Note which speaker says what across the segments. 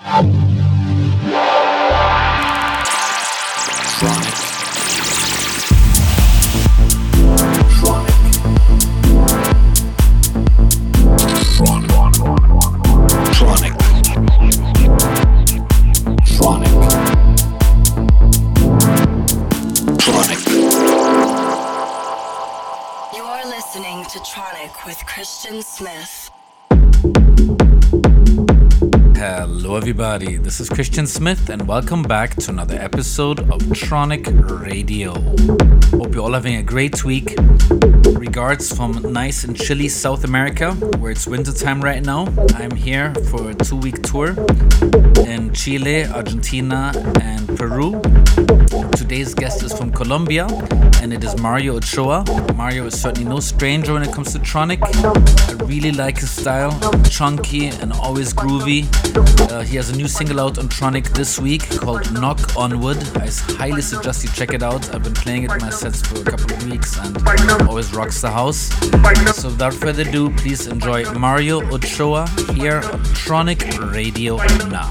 Speaker 1: Um. Everybody. This is Christian Smith, and welcome back to another episode of Tronic Radio. Hope you're all having a great week. Regards from nice and chilly South America, where it's wintertime right now. I'm here for a two week tour in Chile, Argentina, and Peru. Today's guest is from Colombia, and it is Mario Ochoa. Mario is certainly no stranger when it comes to Tronic. I really like his style, chunky and always groovy. Uh, he has has a new single out on Tronic this week called Knock on Wood. I highly suggest you check it out. I've been playing it in my sets for a couple of weeks and always rocks the house. So without further ado, please enjoy Mario Ochoa here on Tronic Radio Now.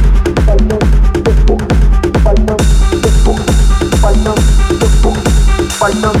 Speaker 1: cuando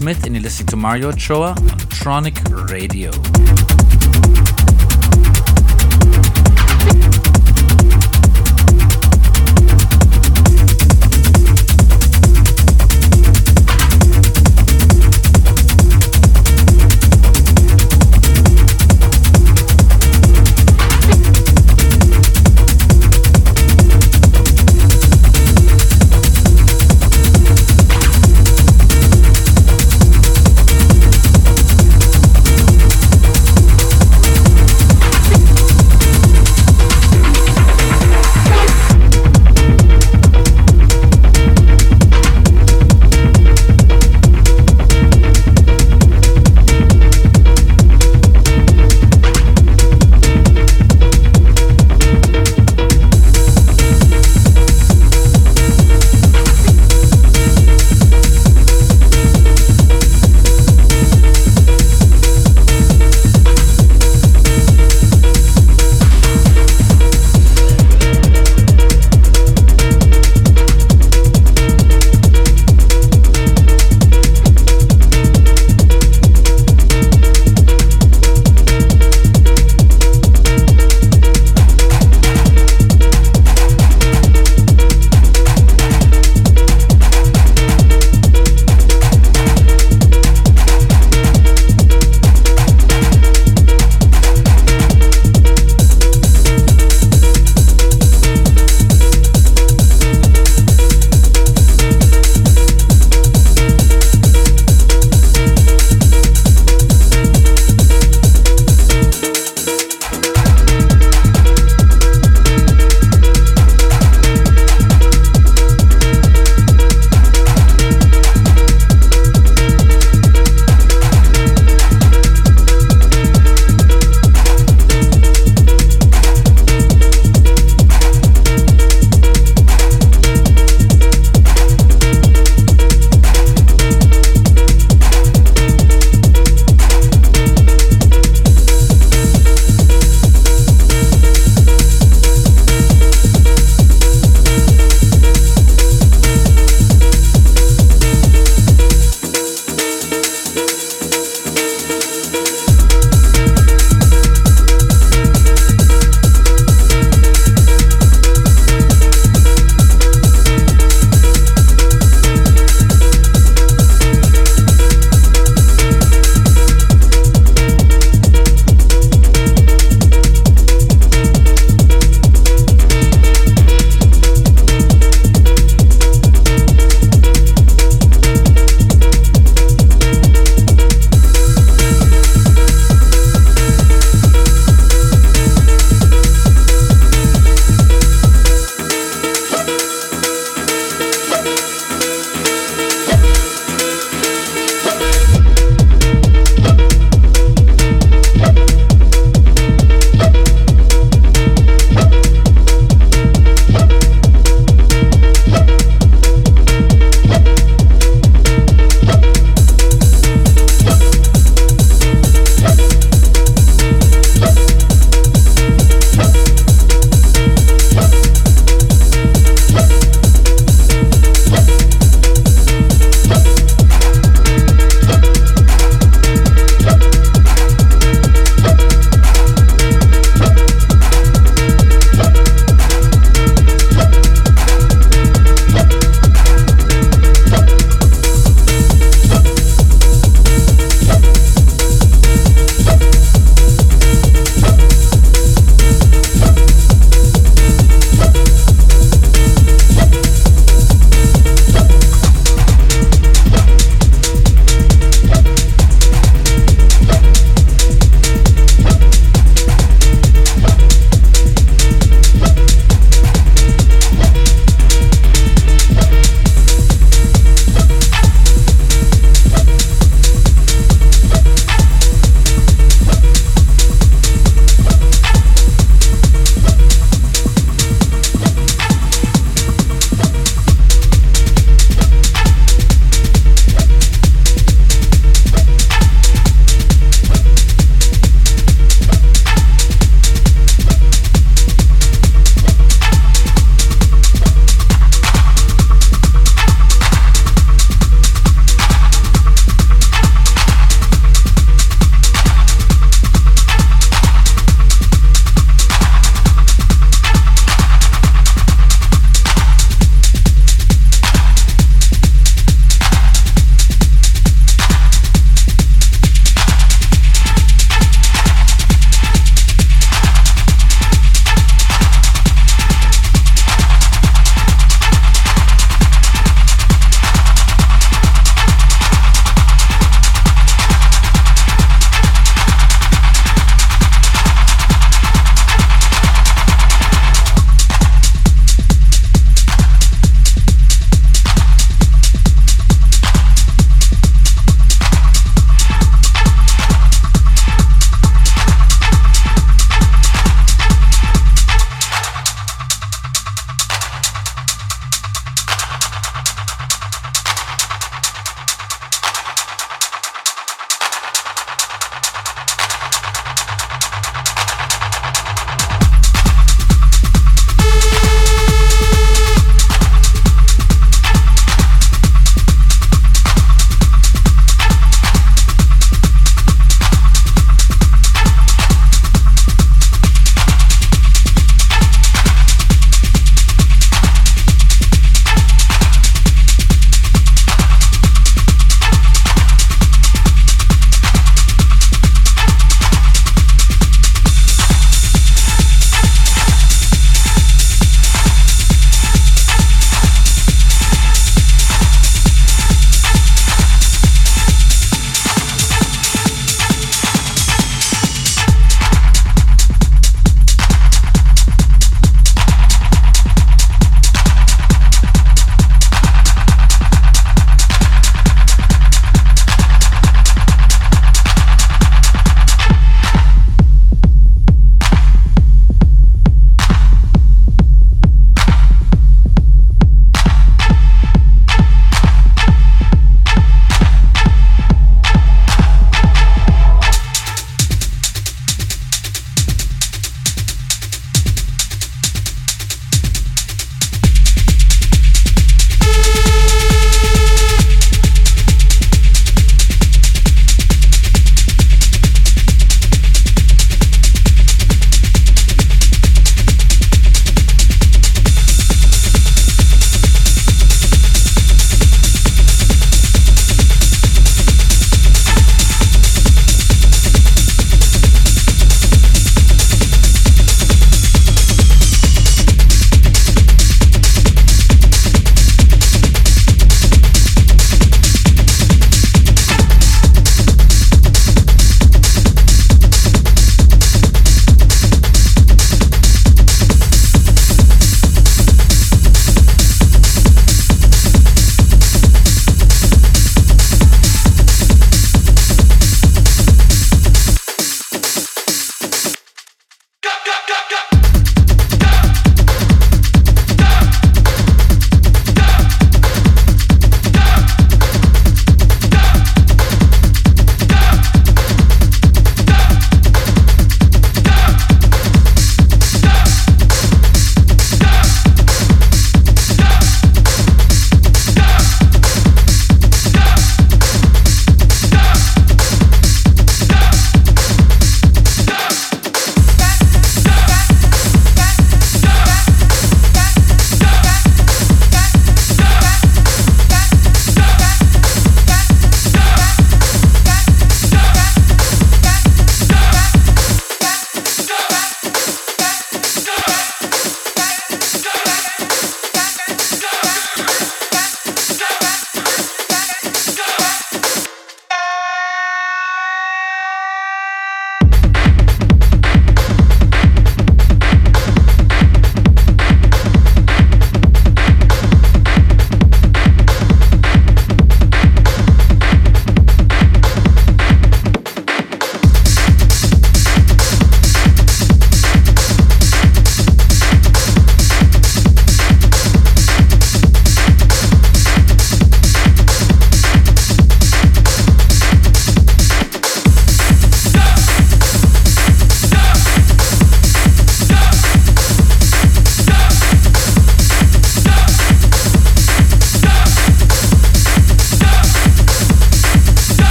Speaker 1: Smith, and you're listening to Mario Ochoa on Tronic Radio.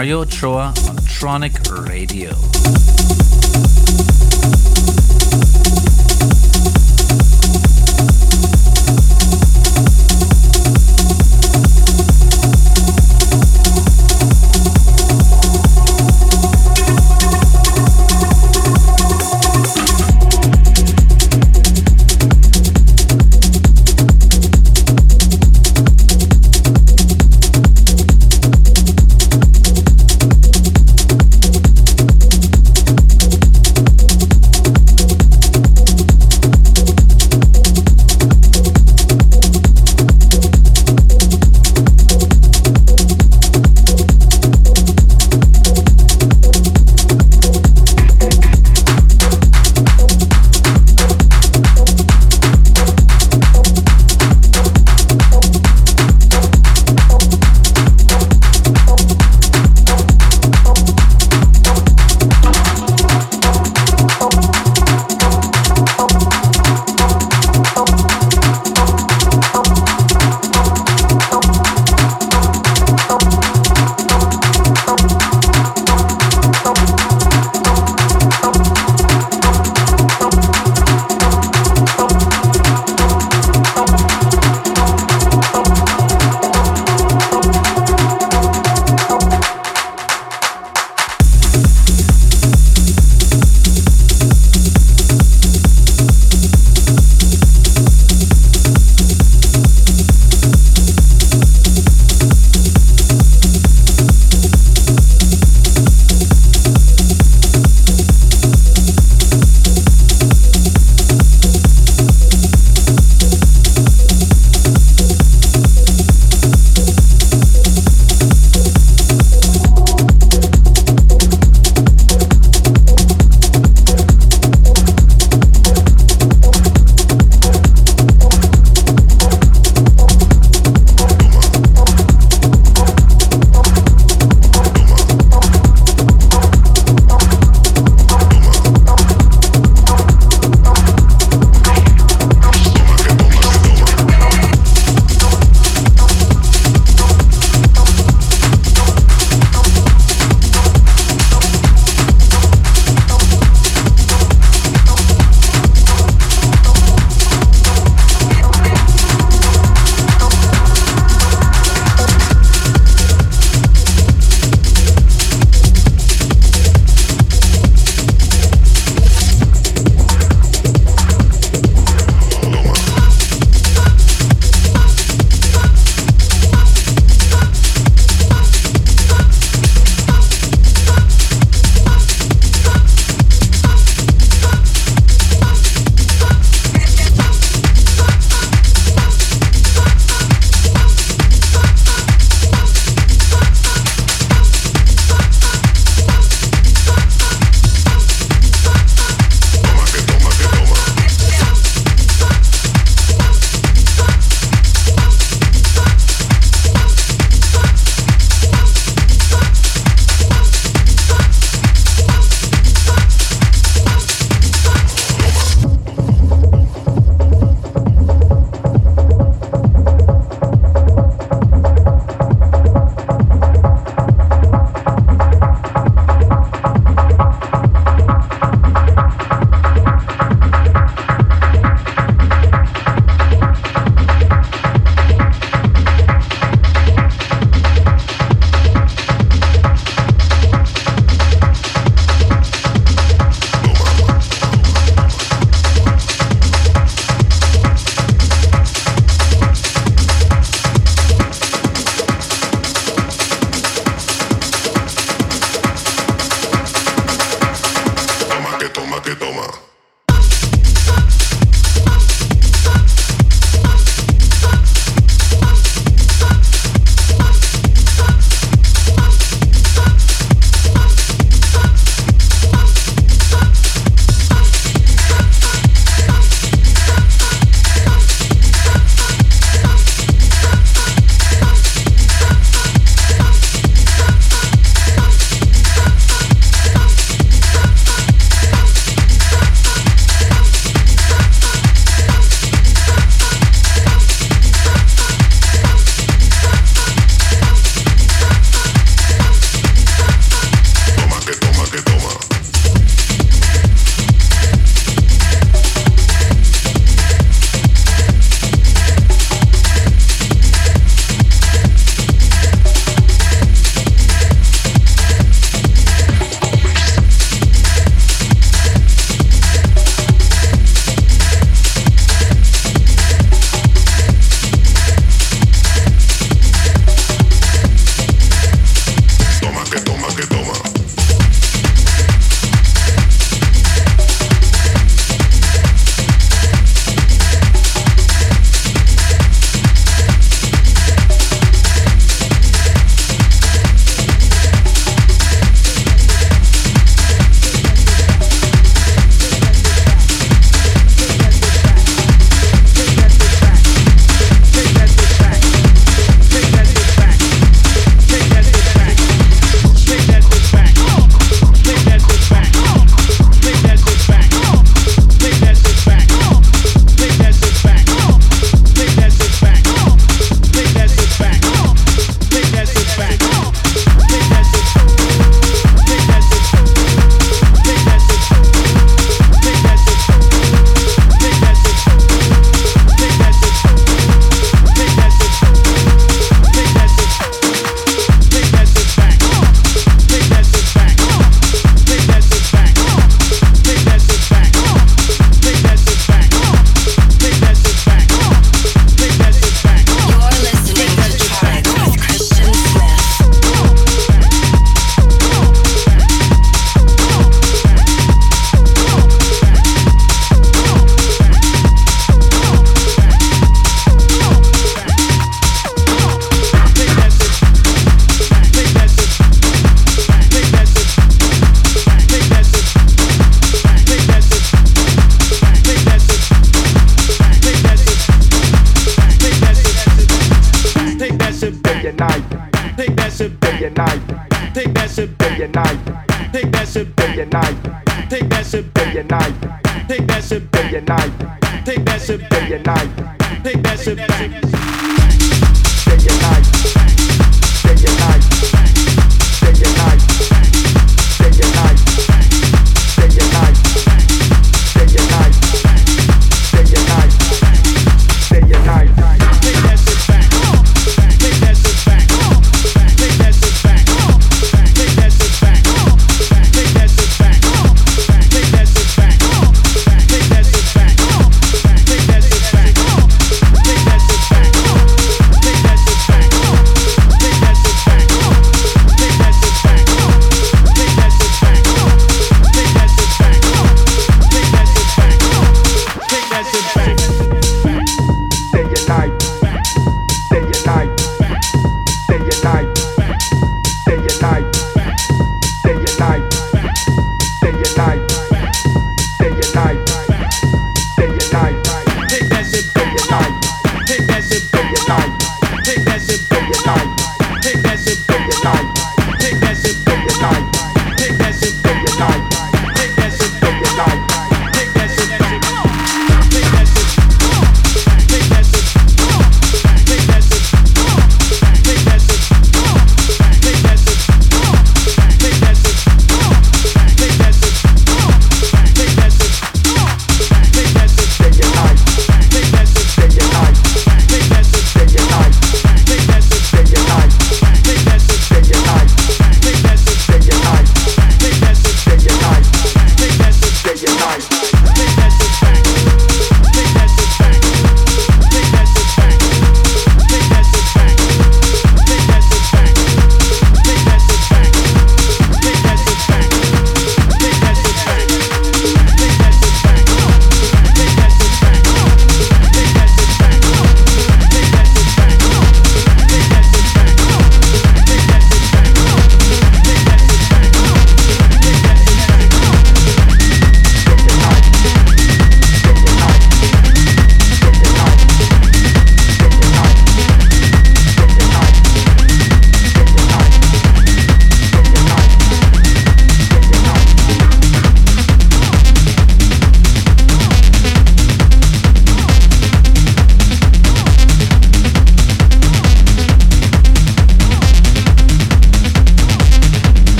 Speaker 1: Mario Ochoa on Tronic Radio.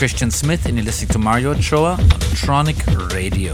Speaker 1: Christian Smith, and you're listening to Mario Ochoa on Tronic Radio.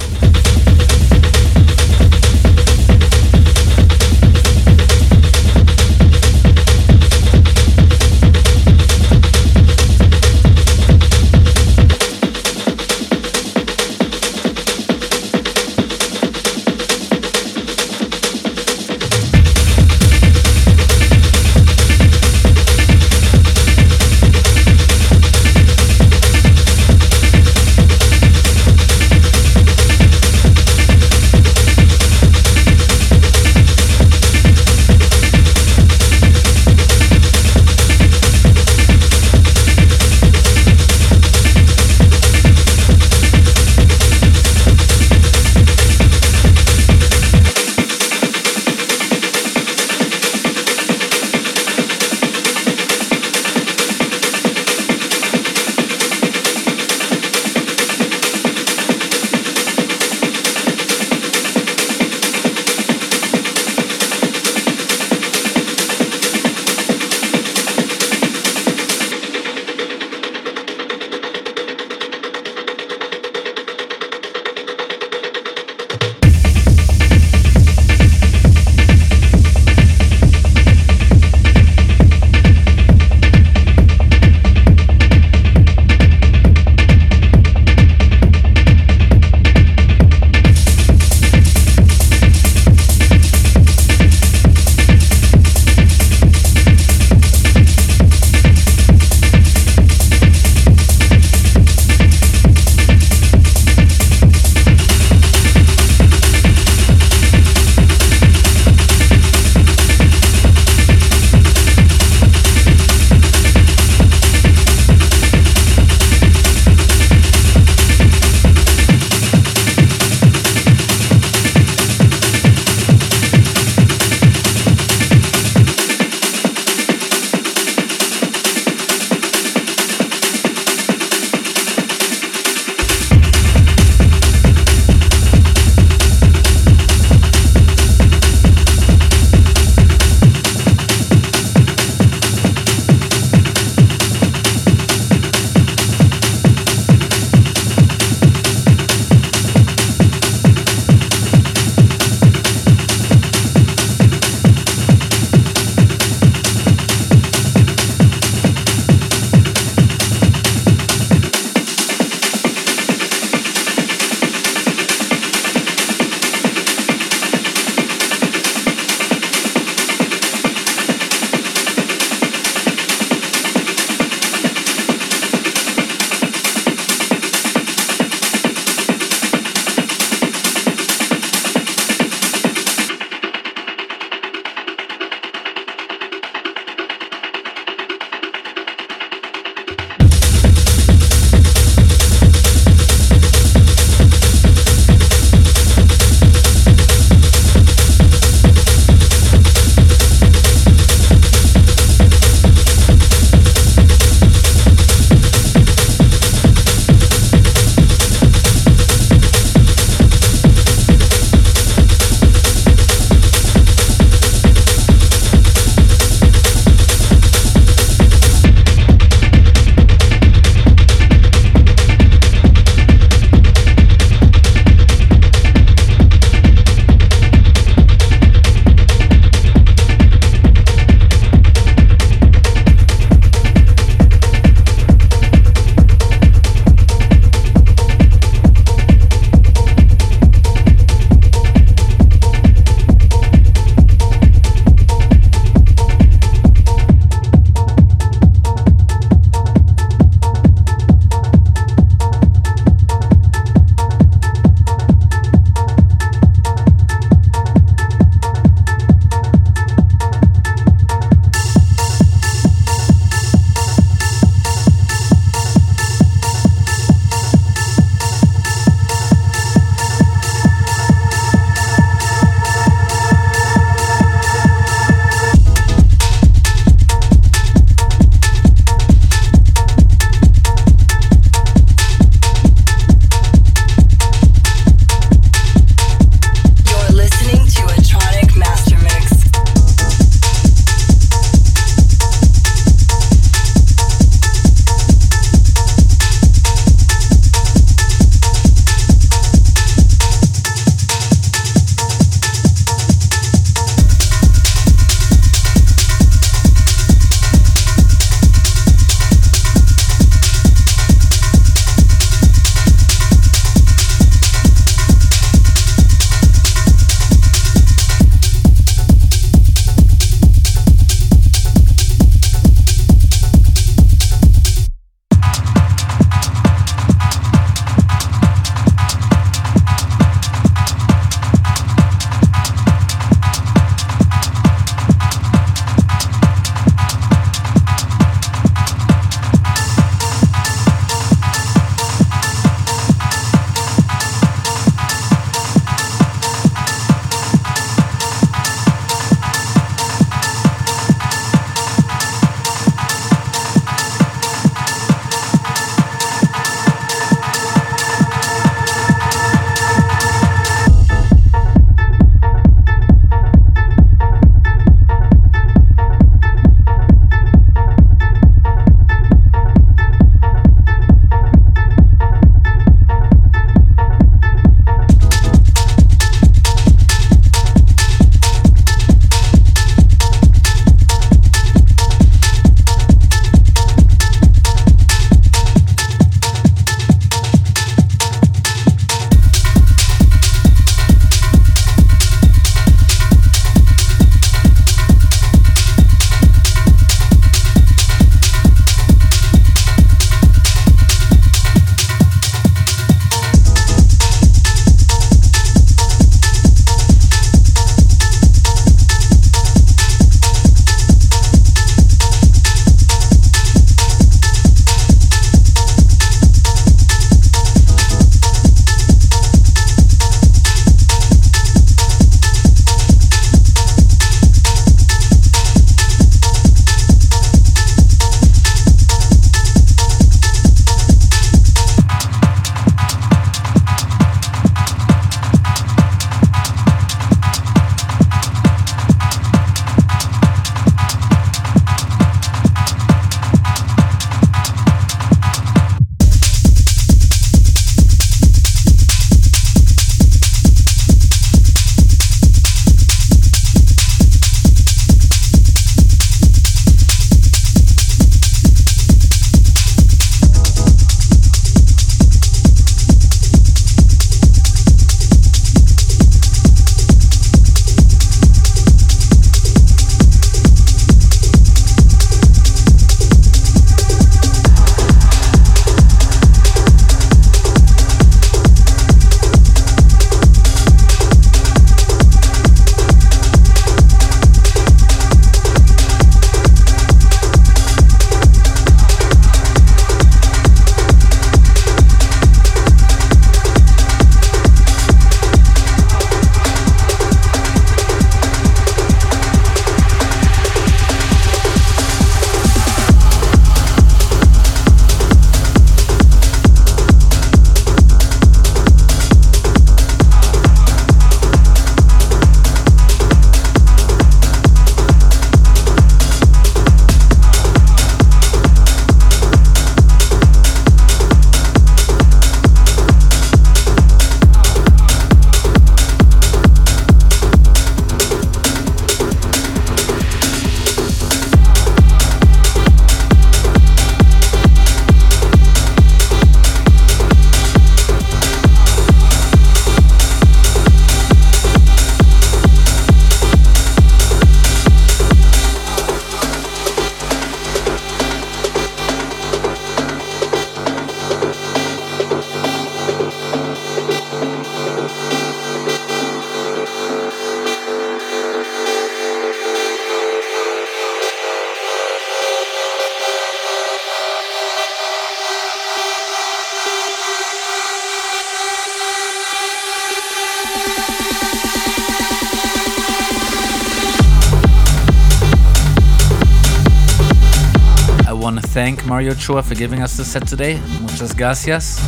Speaker 1: Thank Mario Ochoa for giving us the set today. Muchas gracias.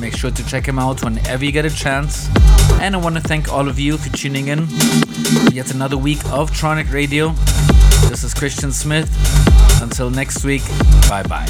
Speaker 1: Make sure to check him out whenever you get a chance. And I want to thank all of you for tuning in yet another week of Tronic Radio. This is Christian Smith. Until next week, bye bye.